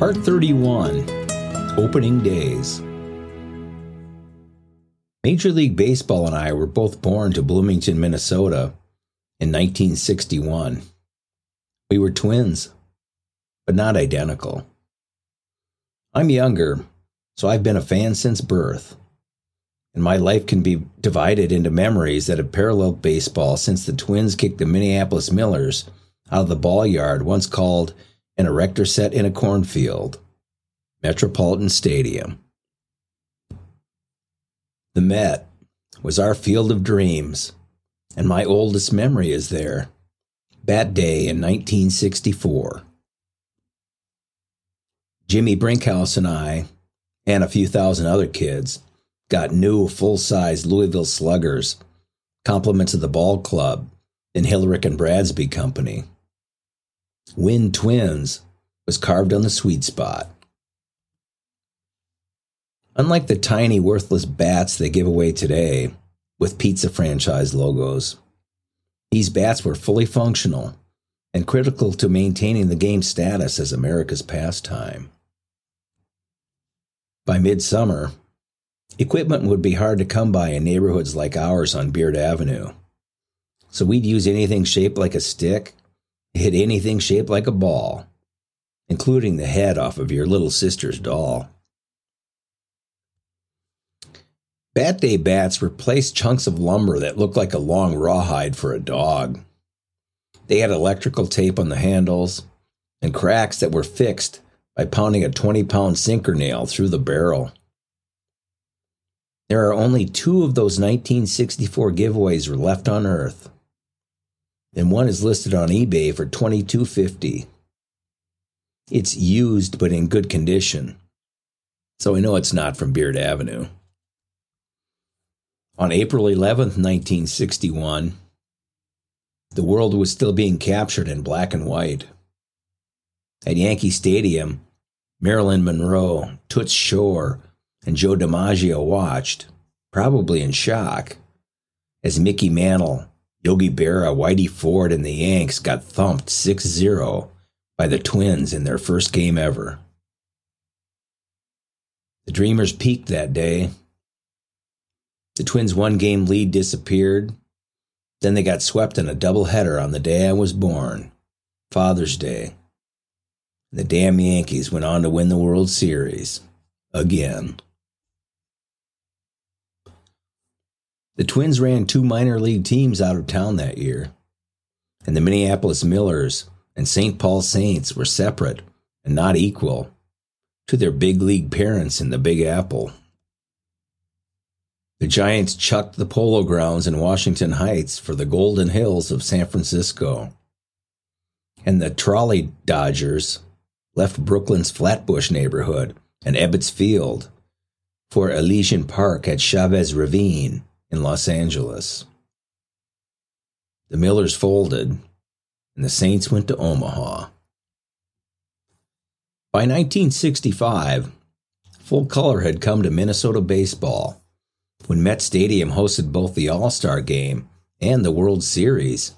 Part 31 Opening Days. Major League Baseball and I were both born to Bloomington, Minnesota in 1961. We were twins, but not identical. I'm younger, so I've been a fan since birth. And my life can be divided into memories that have paralleled baseball since the Twins kicked the Minneapolis Millers out of the ball yard once called an erector set in a cornfield, Metropolitan Stadium. The Met was our field of dreams, and my oldest memory is there. that day in 1964. Jimmy Brinkhouse and I, and a few thousand other kids, got new full size Louisville sluggers, compliments of the ball club and Hillerich and Bradsby Company. Win Twins was carved on the sweet spot. Unlike the tiny, worthless bats they give away today with pizza franchise logos, these bats were fully functional and critical to maintaining the game's status as America's pastime. By midsummer, equipment would be hard to come by in neighborhoods like ours on Beard Avenue. So we'd use anything shaped like a stick hit anything shaped like a ball, including the head off of your little sister's doll. Bat Day bats replaced chunks of lumber that looked like a long rawhide for a dog. They had electrical tape on the handles and cracks that were fixed by pounding a 20 pound sinker nail through the barrel. There are only two of those 1964 giveaways left on Earth and one is listed on eBay for $22.50. It's used but in good condition, so I know it's not from Beard Avenue. On April 11th, 1961, the world was still being captured in black and white. At Yankee Stadium, Marilyn Monroe, Toots Shor, and Joe DiMaggio watched, probably in shock, as Mickey Mantle Yogi Berra, Whitey Ford, and the Yanks got thumped 6 0 by the Twins in their first game ever. The Dreamers peaked that day. The Twins' one game lead disappeared. Then they got swept in a doubleheader on the day I was born, Father's Day. The damn Yankees went on to win the World Series again. The Twins ran two minor league teams out of town that year, and the Minneapolis Millers and St. Paul Saints were separate and not equal to their big league parents in the Big Apple. The Giants chucked the polo grounds in Washington Heights for the Golden Hills of San Francisco. And the Trolley Dodgers left Brooklyn's Flatbush neighborhood and Ebbets Field for Elysian Park at Chavez Ravine in Los Angeles. The Millers folded, and the Saints went to Omaha. By 1965, full color had come to Minnesota baseball when Met Stadium hosted both the All Star game and the World Series,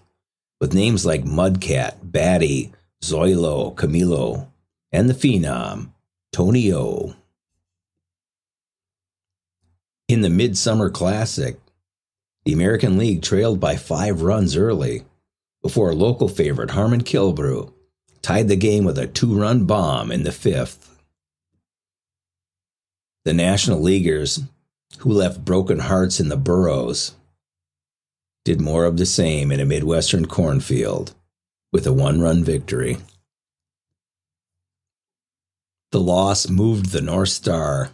with names like Mudcat, Battey, Zoilo, Camilo, and the Phenom, Tony O. In the Midsummer Classic, the American League trailed by five runs early before local favorite, Harmon Killebrew, tied the game with a two run bomb in the fifth. The National Leaguers, who left broken hearts in the boroughs, did more of the same in a Midwestern cornfield with a one run victory. The loss moved the North Star,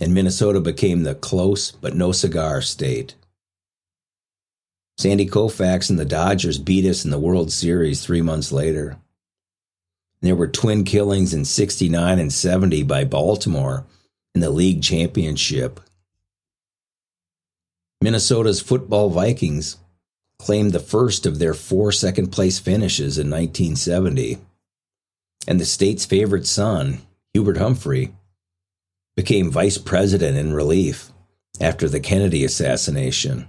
and Minnesota became the close but no cigar state. Sandy Koufax and the Dodgers beat us in the World Series three months later. There were twin killings in 69 and 70 by Baltimore in the league championship. Minnesota's football Vikings claimed the first of their four second place finishes in 1970. And the state's favorite son, Hubert Humphrey, became vice president in relief after the Kennedy assassination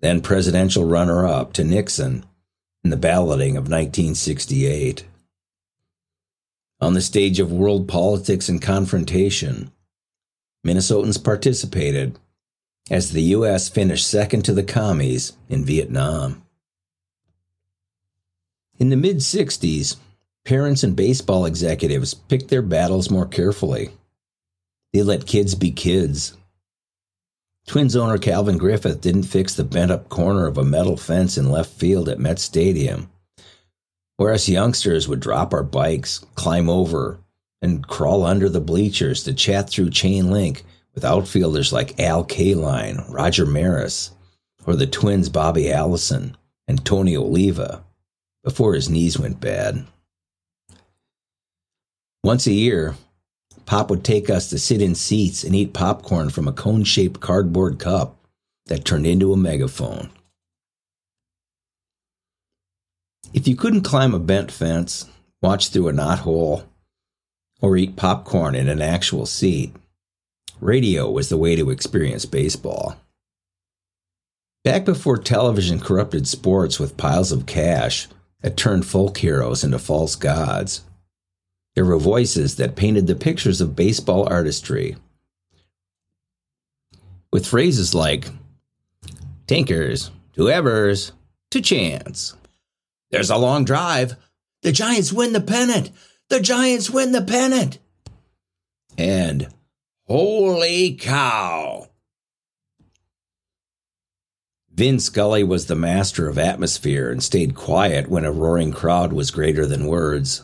then presidential runner up to Nixon in the balloting of 1968. On the stage of world politics and confrontation, Minnesotans participated as the U.S. finished second to the commies in Vietnam. In the mid 60s, parents and baseball executives picked their battles more carefully. They let kids be kids. Twins owner Calvin Griffith didn't fix the bent up corner of a metal fence in left field at Met Stadium, where us youngsters would drop our bikes, climb over, and crawl under the bleachers to chat through chain link with outfielders like Al Kaline, Roger Maris, or the twins Bobby Allison and Tony Oliva before his knees went bad. Once a year, Pop would take us to sit in seats and eat popcorn from a cone shaped cardboard cup that turned into a megaphone. If you couldn't climb a bent fence, watch through a knothole, or eat popcorn in an actual seat, radio was the way to experience baseball. Back before television corrupted sports with piles of cash that turned folk heroes into false gods, there were voices that painted the pictures of baseball artistry. With phrases like, Tinkers, to Evers, to Chance. There's a long drive. The Giants win the pennant. The Giants win the pennant. And Holy cow! Vin Scully was the master of atmosphere and stayed quiet when a roaring crowd was greater than words.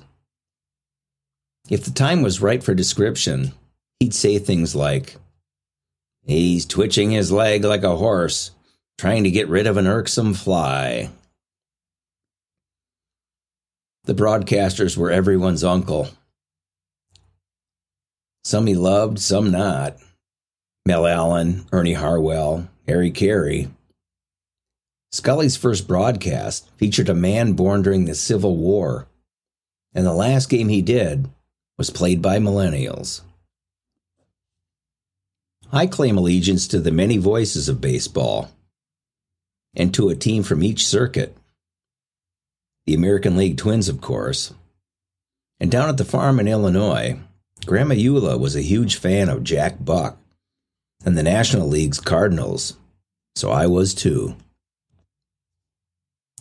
If the time was right for description, he'd say things like, He's twitching his leg like a horse, trying to get rid of an irksome fly. The broadcasters were everyone's uncle, some he loved, some not. Mel Allen, Ernie Harwell, Harry Caray. Scully's first broadcast featured a man born during the Civil War, and the last game he did was played by millennials. I claim allegiance to the many voices of baseball and to a team from each circuit. The American League Twins, of course. And down at the farm in Illinois, Grandma Eula was a huge fan of Jack Buck and the National League's Cardinals, so I was too.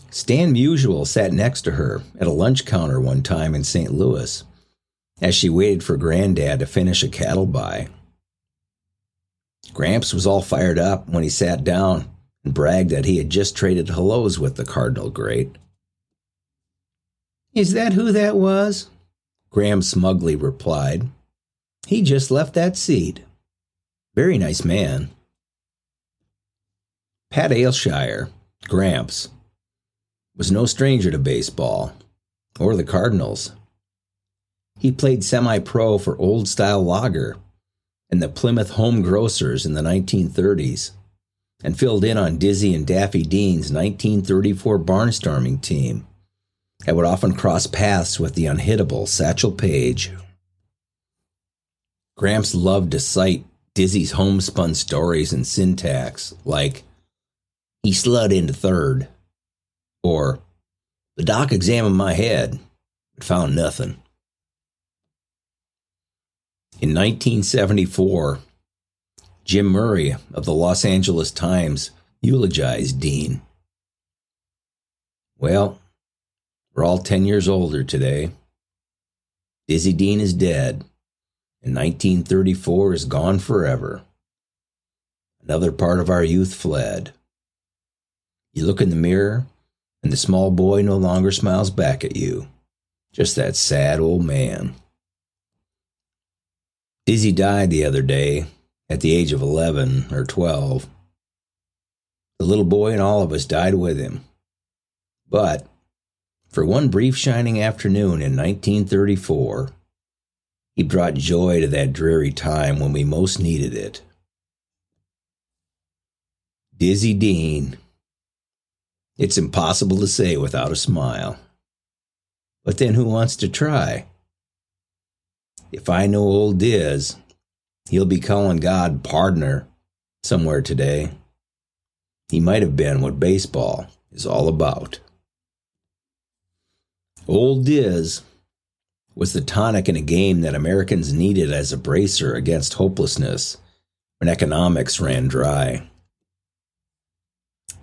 Stan Musial sat next to her at a lunch counter one time in St. Louis as she waited for Granddad to finish a cattle buy. Gramps was all fired up when he sat down and bragged that he had just traded hellos with the Cardinal great. Is that who that was? Gram smugly replied. He just left that seat. Very nice man. Pat Aylshire, Gramps, was no stranger to baseball or the Cardinals. He played semi pro for Old Style Lager and the Plymouth Home Grocers in the 1930s and filled in on Dizzy and Daffy Dean's 1934 barnstorming team I would often cross paths with the unhittable Satchel Paige. Gramps loved to cite Dizzy's homespun stories and syntax, like, he slid into third, or, the doc examined my head, but found nothing. In 1974, Jim Murray of the Los Angeles Times eulogized Dean. Well, we're all 10 years older today. Dizzy Dean is dead, and 1934 is gone forever. Another part of our youth fled. You look in the mirror, and the small boy no longer smiles back at you. Just that sad old man. Dizzy died the other day at the age of 11 or 12. The little boy and all of us died with him. But for one brief shining afternoon in 1934, he brought joy to that dreary time when we most needed it. Dizzy Dean. It's impossible to say without a smile. But then who wants to try? If I know old Diz, he'll be calling God partner somewhere today. He might have been what baseball is all about. Old Diz was the tonic in a game that Americans needed as a bracer against hopelessness when economics ran dry.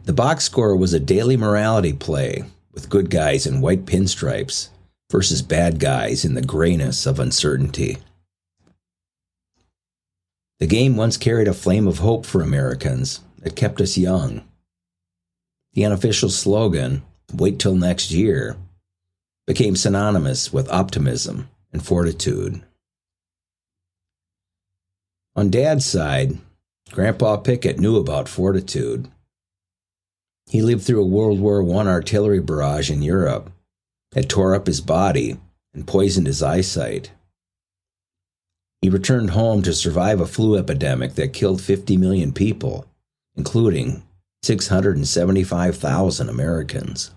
The box score was a daily morality play with good guys in white pinstripes versus bad guys in the grayness of uncertainty. The game once carried a flame of hope for Americans that kept us young. The unofficial slogan, wait till next year, became synonymous with optimism and fortitude. On Dad's side, Grandpa Pickett knew about fortitude. He lived through a World War I artillery barrage in Europe that tore up his body and poisoned his eyesight. He returned home to survive a flu epidemic that killed 50 million people, including 675,000 Americans.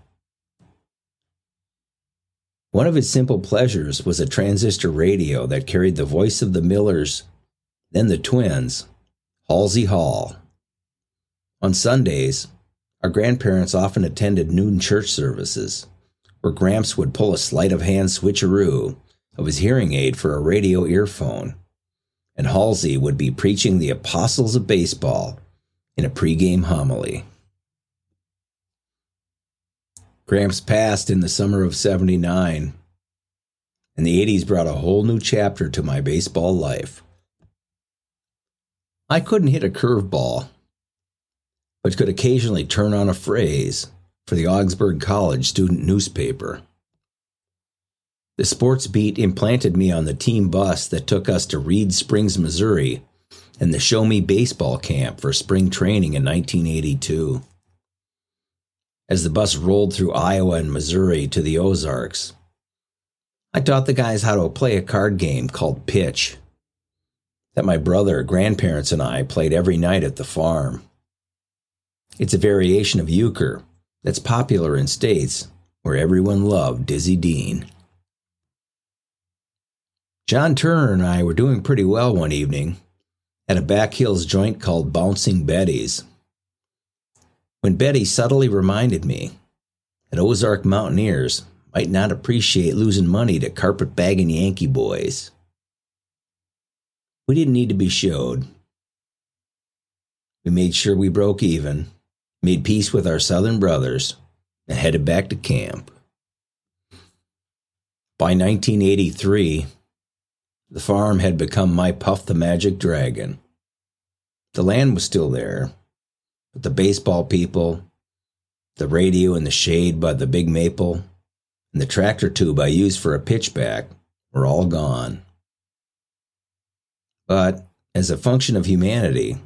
One of his simple pleasures was a transistor radio that carried the voice of the Millers, then the twins, Halsey Hall. On Sundays, our grandparents often attended noon church services, where Gramps would pull a sleight of hand switcheroo of his hearing aid for a radio earphone, and Halsey would be preaching the apostles of baseball in a pregame homily. Gramps passed in the summer of 79, and the 80s brought a whole new chapter to my baseball life. I couldn't hit a curveball, but could occasionally turn on a phrase for the Augsburg College student newspaper. The sports beat implanted me on the team bus that took us to Reeds Spring, Missouri, and the Show Me Baseball camp for spring training in 1982. As the bus rolled through Iowa and Missouri to the Ozarks, I taught the guys how to play a card game called Pitch that my brother, grandparents, and I played every night at the farm. It's a variation of euchre that's popular in states where everyone loved Dizzy Dean. John Turner and I were doing pretty well one evening at a back hills joint called Bouncing Betty's. When Betty subtly reminded me that Ozark Mountaineers might not appreciate losing money to carpet bagging Yankee boys. We didn't need to be showed. We made sure we broke even made peace with our southern brothers, and headed back to camp. By 1983, the farm had become my Puff the Magic Dragon. The land was still there, but the baseball people, the radio in the shade by the big maple, and the tractor tube I used for a pitchback were all gone. But as a function of humanity,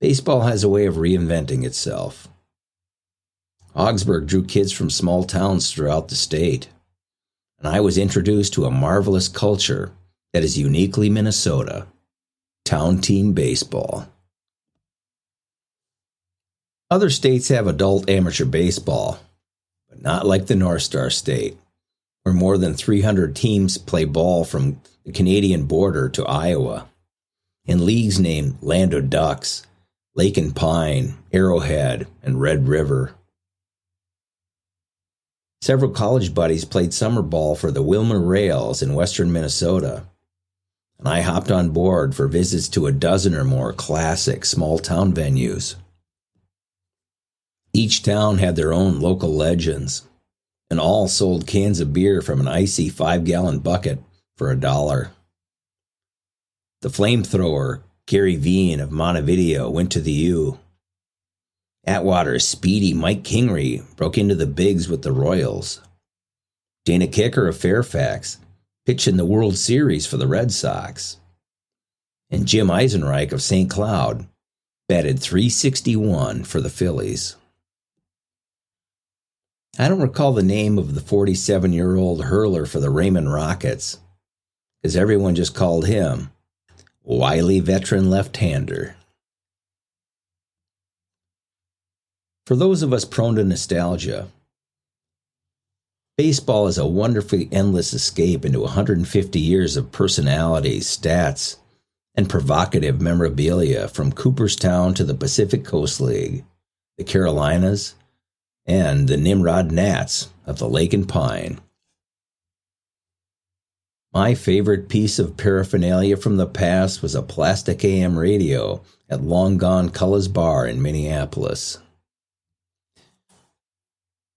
Baseball has a way of reinventing itself. Augsburg drew kids from small towns throughout the state, and I was introduced to a marvelous culture that is uniquely Minnesota town team baseball. Other states have adult amateur baseball, but not like the North Star State, where more than 300 teams play ball from the Canadian border to Iowa, in leagues named Land O'Ducks Lake and Pine, Arrowhead, and Red River. Several college buddies played summer ball for the Willmar Rails in western Minnesota, and I hopped on board for visits to a dozen or more classic small town venues. Each town had their own local legends, and all sold cans of beer from an icy five gallon bucket for a dollar. The flamethrower Gary Veen of Montevideo went to the U. Atwater's speedy Mike Kingery broke into the bigs with the Royals. Dana Kiecker of Fairfax pitched in the World Series for the Red Sox. And Jim Eisenreich of St. Cloud batted 361 for the Phillies. I don't recall the name of the 47 year old hurler for the Raymond Rockets, because everyone just called him wily veteran left hander. For those of us prone to nostalgia, baseball is a wonderfully endless escape into 150 years of personalities, stats, and provocative memorabilia from Cooperstown to the Pacific Coast League, the Carolinas, and the Nimrod Nats of the Lake and Pine. My favorite piece of paraphernalia from the past was a plastic AM radio at Long Gone Cullis Bar in Minneapolis.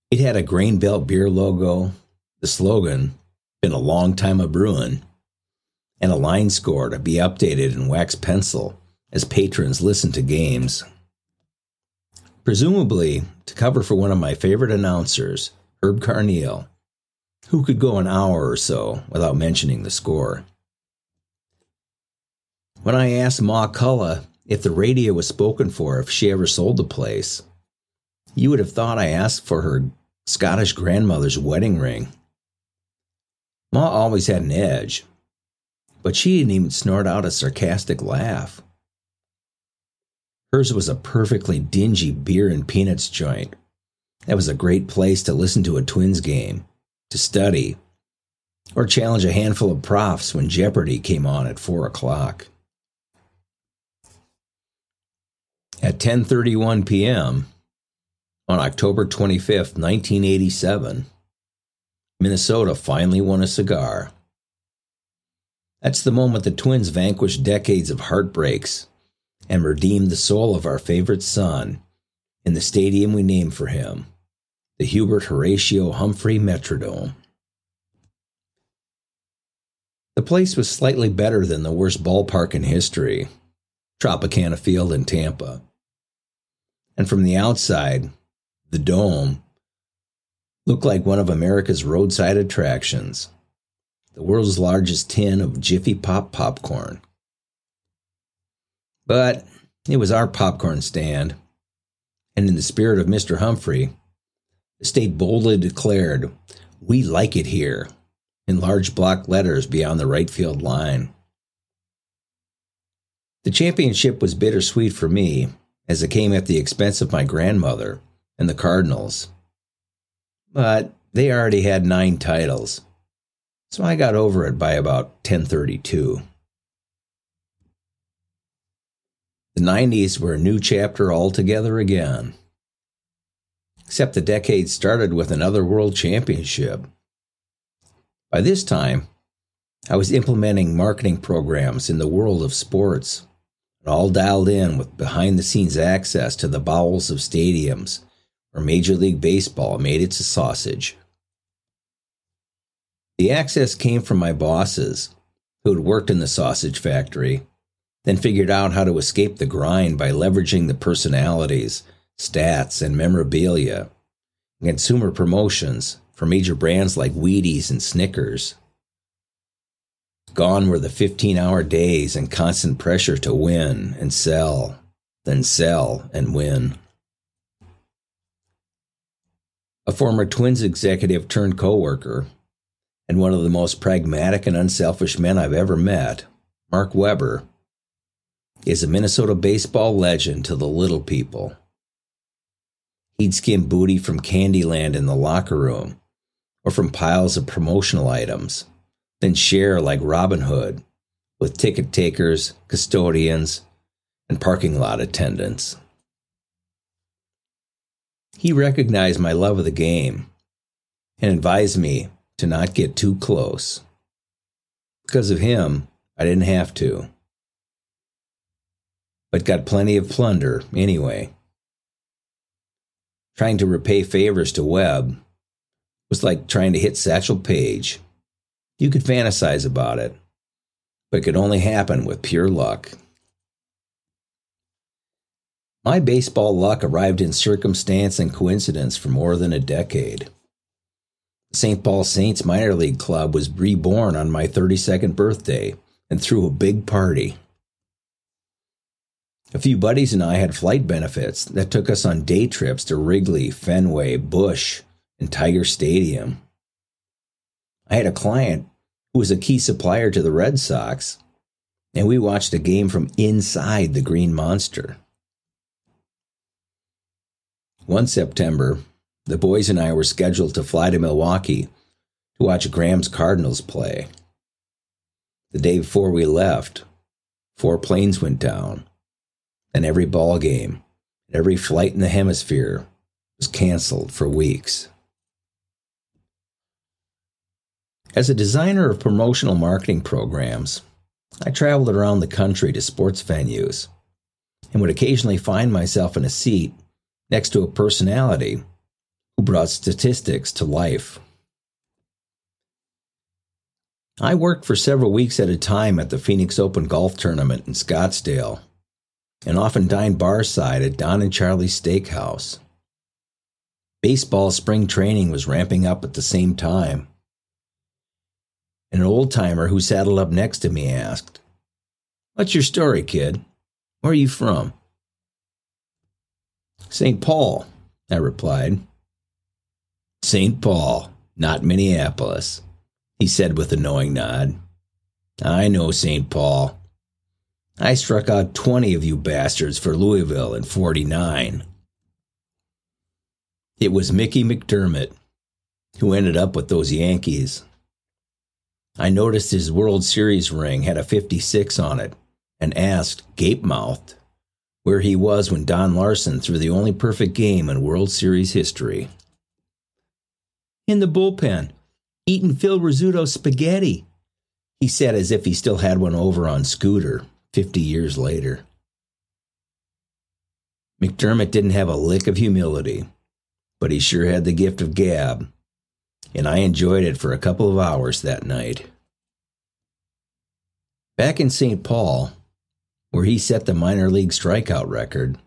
It had a Grain Belt beer logo, the slogan, been a long time a brewing, and a line score to be updated in wax pencil as patrons listened to games. Presumably to cover for one of my favorite announcers, Herb Carneal, who could go an hour or so without mentioning the score. When I asked Ma Cullah if the radio was spoken for if she ever sold the place, you would have thought I asked for her Scottish grandmother's wedding ring. Ma always had an edge, but she didn't even snort out a sarcastic laugh. Hers was a perfectly dingy beer and peanuts joint. That was a great place to listen to a Twins game, to study, or challenge a handful of profs when Jeopardy came on at four o'clock. At 10:31 p.m. on October 25th, 1987, Minnesota finally won a cigar. That's the moment the Twins vanquished decades of heartbreaks and redeemed the soul of our favorite son in the stadium we named for him, the Hubert Horatio Humphrey Metrodome. The place was slightly better than the worst ballpark in history, Tropicana Field in Tampa. And from the outside, the dome looked like one of America's roadside attractions the world's largest tin of Jiffy Pop popcorn. But it was our popcorn stand, and in the spirit of Mr. Humphrey, the state boldly declared, We like it here, in large block letters beyond the right field line. The championship was bittersweet for me, as it came at the expense of my grandmother and the Cardinals. But they already had nine titles, so I got over it by about 1032. The 90s were a new chapter altogether again. Except the decade started with another world championship. By this time, I was implementing marketing programs in the world of sports, all dialed in with behind the scenes access to the bowels of stadiums where Major League Baseball made its sausage. The access came from my bosses, who had worked in the sausage factory, then figured out how to escape the grind by leveraging the personalities, stats, and memorabilia, and consumer promotions for major brands like Wheaties and Snickers. Gone were the 15 hour days and constant pressure to win and sell, then sell and win. A former Twins executive turned coworker and one of the most pragmatic and unselfish men I've ever met, Mark Weber, is a Minnesota baseball legend to the little people. He'd skim booty from Candyland in the locker room or from piles of promotional items, then share like Robin Hood with ticket takers, custodians, and parking lot attendants. He recognized my love of the game and advised me to not get too close. Because of him, I didn't have to. But got plenty of plunder anyway. Trying to repay favors to Webb was like trying to hit Satchel Paige. You could fantasize about it, but it could only happen with pure luck. My baseball luck arrived in circumstance and coincidence for more than a decade. St. Paul Saints Minor League Club was reborn on my 32nd birthday and threw a big party. A few buddies and I had flight benefits that took us on day trips to Wrigley, Fenway, Busch, and Tiger Stadium. I had a client who was a key supplier to the Red Sox, and we watched a game from inside the Green Monster. One September, the boys and I were scheduled to fly to Milwaukee to watch Gram's Cardinals play. The day before we left, four planes went down, and every ball game, every flight in the hemisphere was canceled for weeks. As a designer of promotional marketing programs, I traveled around the country to sports venues and would occasionally find myself in a seat next to a personality who brought statistics to life. I worked for several weeks at a time at the Phoenix Open Golf Tournament in Scottsdale and often dined barside at Don and Charlie's Steakhouse. Baseball spring training was ramping up at the same time. An old timer who saddled up next to me asked, What's your story, kid? Where are you from? St. Paul, I replied. St. Paul, not Minneapolis, he said with a knowing nod. I know St. Paul. I struck out 20 of you bastards for Louisville in 49. It was Mickey McDermott who ended up with those Yankees. I noticed his World Series ring had a 56 on it and asked, gape mouthed, where he was when Don Larsen threw the only perfect game in World Series history. In the bullpen, eating Phil Rizzuto's spaghetti, he said as if he still had one over on Scooter 50 years later. McDermott didn't have a lick of humility, but he sure had the gift of gab, and I enjoyed it for a couple of hours that night. Back in St. Paul, where he set the minor league strikeout record.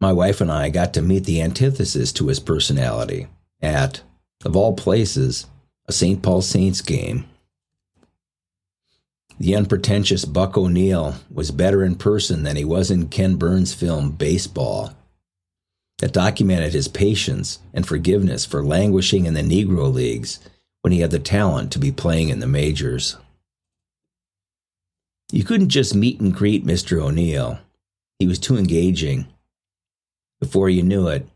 My wife and I got to meet the antithesis to his personality at, of all places, a St. Paul Saints game. The unpretentious Buck O'Neil was better in person than he was in Ken Burns' film Baseball, that documented his patience and forgiveness for languishing in the Negro Leagues when he had the talent to be playing in the majors. You couldn't just meet and greet Mr. O'Neil. He was too engaging. Before you knew it,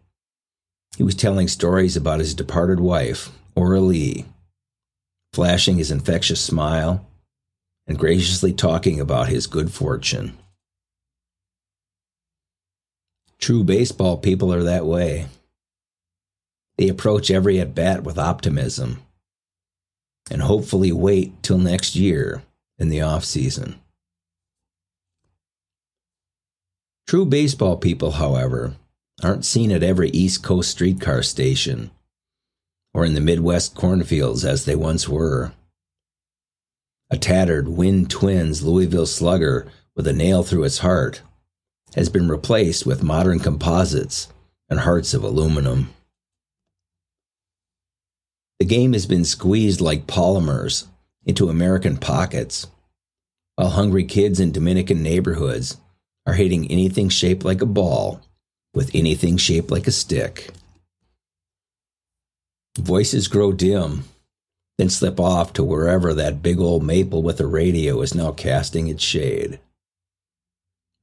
he was telling stories about his departed wife, Ora Lee, flashing his infectious smile and graciously talking about his good fortune. True baseball people are that way. They approach every at bat with optimism and hopefully wait till next year in the off season. True baseball people, however, aren't seen at every East Coast streetcar station or in the Midwest cornfields as they once were. A tattered Wind Twins Louisville slugger with a nail through its heart has been replaced with modern composites and hearts of aluminum. The game has been squeezed like polymers into American pockets, while hungry kids in Dominican neighborhoods are hitting anything shaped like a ball with anything shaped like a stick. Voices grow dim, then slip off to wherever that big old maple with a radio is now casting its shade.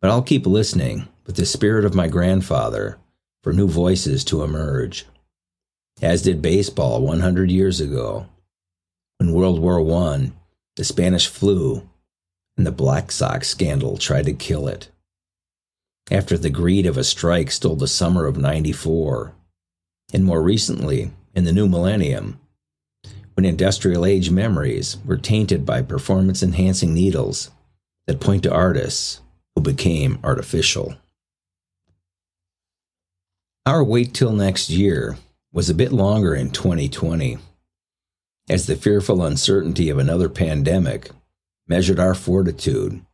But I'll keep listening with the spirit of my grandfather for new voices to emerge, as did baseball 100 years ago, when World War I, the Spanish flu, and the Black Sox scandal tried to kill it after the greed of a strike stole the summer of 94, and more recently, in the new millennium, when industrial age memories were tainted by performance enhancing needles that point to artists who became artificial. Our wait till next year was a bit longer in 2020, as the fearful uncertainty of another pandemic measured our fortitude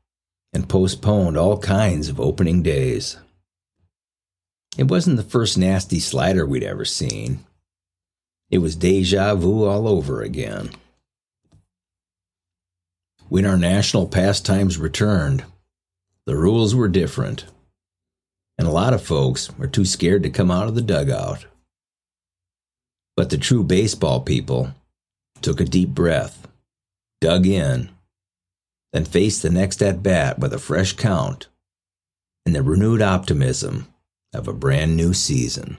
and postponed all kinds of opening days. It wasn't the first nasty slider we'd ever seen. It was deja vu all over again. When our national pastimes returned, the rules were different, and a lot of folks were too scared to come out of the dugout. But the true baseball people took a deep breath, dug in, then faced the next at bat with a fresh count and the renewed optimism of a brand new season.